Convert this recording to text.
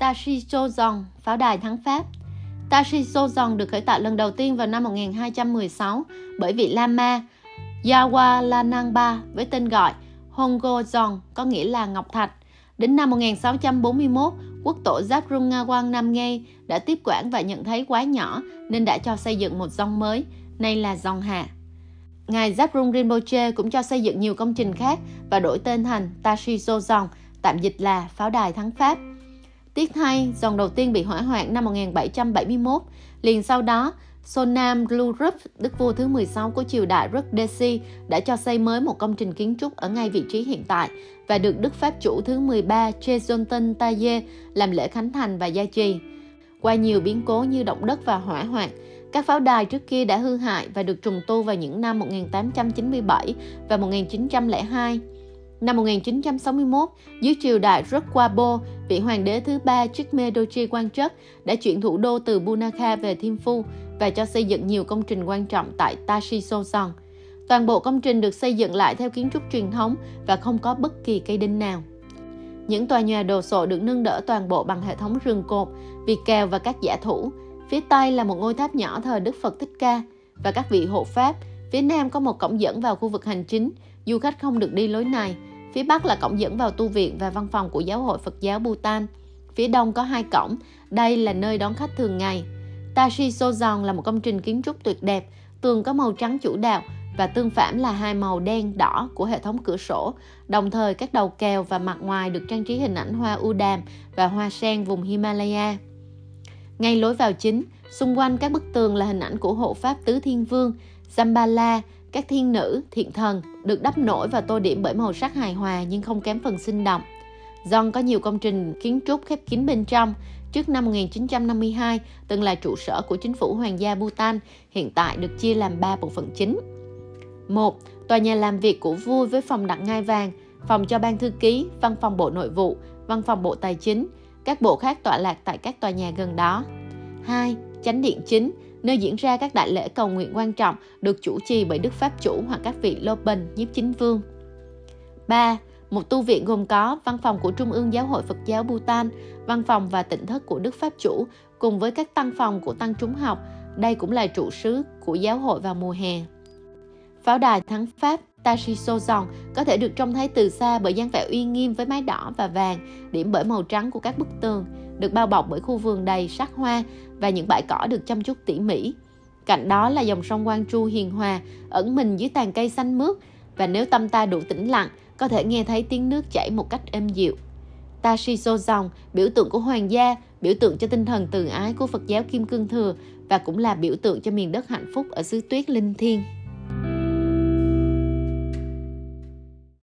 Tashizozong, pháo đài thắng Pháp. Tashizozong được khởi tạo lần đầu tiên vào năm 1216 bởi vị Lama Yawalanangba với tên gọi Hongozong có nghĩa là Ngọc Thạch. Đến năm 1641, quốc tổ Zhabdrung Nam Ngay đã tiếp quản và nhận thấy quá nhỏ nên đã cho xây dựng một dòng mới, nay là dòng Hạ. Ngài Zhabdrung Rinpoche cũng cho xây dựng nhiều công trình khác và đổi tên thành Tashizozong, tạm dịch là pháo đài thắng Pháp. Tiếc thay, dòng đầu tiên bị hỏa hoạn năm 1771. Liền sau đó, Sonam Glurup, đức vua thứ 16 của triều đại Rukdesi, đã cho xây mới một công trình kiến trúc ở ngay vị trí hiện tại và được Đức Pháp chủ thứ 13 Chezonten Taye làm lễ khánh thành và gia trì. Qua nhiều biến cố như động đất và hỏa hoạn, các pháo đài trước kia đã hư hại và được trùng tu vào những năm 1897 và 1902. Năm 1961, dưới triều đại Rukwapo, vị hoàng đế thứ ba Chikme Doji Quan chức, đã chuyển thủ đô từ Bunakha về Thimphu và cho xây dựng nhiều công trình quan trọng tại Tashisoson. Toàn bộ công trình được xây dựng lại theo kiến trúc truyền thống và không có bất kỳ cây đinh nào. Những tòa nhà đồ sộ được nâng đỡ toàn bộ bằng hệ thống rừng cột, vì kèo và các giả thủ. Phía Tây là một ngôi tháp nhỏ thờ Đức Phật Thích Ca và các vị hộ pháp. Phía Nam có một cổng dẫn vào khu vực hành chính. Du khách không được đi lối này. Phía Bắc là cổng dẫn vào tu viện và văn phòng của Giáo hội Phật giáo Bhutan. Phía Đông có hai cổng. Đây là nơi đón khách thường ngày. Tashi Sozon là một công trình kiến trúc tuyệt đẹp, tường có màu trắng chủ đạo và tương phản là hai màu đen đỏ của hệ thống cửa sổ. Đồng thời các đầu kèo và mặt ngoài được trang trí hình ảnh hoa u đàm và hoa sen vùng Himalaya. Ngay lối vào chính, xung quanh các bức tường là hình ảnh của hộ pháp tứ thiên vương, Zambala, các thiên nữ, thiện thần được đắp nổi và tô điểm bởi màu sắc hài hòa nhưng không kém phần sinh động. John có nhiều công trình kiến trúc khép kín bên trong. Trước năm 1952, từng là trụ sở của chính phủ Hoàng gia Bhutan, hiện tại được chia làm 3 bộ phận chính. 1. Tòa nhà làm việc của vua với phòng đặt ngai vàng, phòng cho ban thư ký, văn phòng bộ nội vụ, văn phòng bộ tài chính, các bộ khác tọa lạc tại các tòa nhà gần đó. 2. Chánh điện chính, nơi diễn ra các đại lễ cầu nguyện quan trọng được chủ trì bởi Đức Pháp chủ hoặc các vị lô bình nhiếp chính vương. 3. Một tu viện gồm có văn phòng của Trung ương Giáo hội Phật giáo Bhutan, văn phòng và tỉnh thất của Đức Pháp chủ cùng với các tăng phòng của tăng trúng học. Đây cũng là trụ sứ của giáo hội vào mùa hè. Pháo đài thắng Pháp Tashizozong có thể được trông thấy từ xa bởi dáng vẻ uy nghiêm với mái đỏ và vàng, điểm bởi màu trắng của các bức tường, được bao bọc bởi khu vườn đầy sắc hoa và những bãi cỏ được chăm chút tỉ mỉ. Cạnh đó là dòng sông Quang Tru hiền hòa, ẩn mình dưới tàn cây xanh mướt và nếu tâm ta đủ tĩnh lặng, có thể nghe thấy tiếng nước chảy một cách êm dịu. Tashizozong, biểu tượng của hoàng gia, biểu tượng cho tinh thần từ ái của Phật giáo Kim Cương Thừa và cũng là biểu tượng cho miền đất hạnh phúc ở xứ tuyết linh thiêng.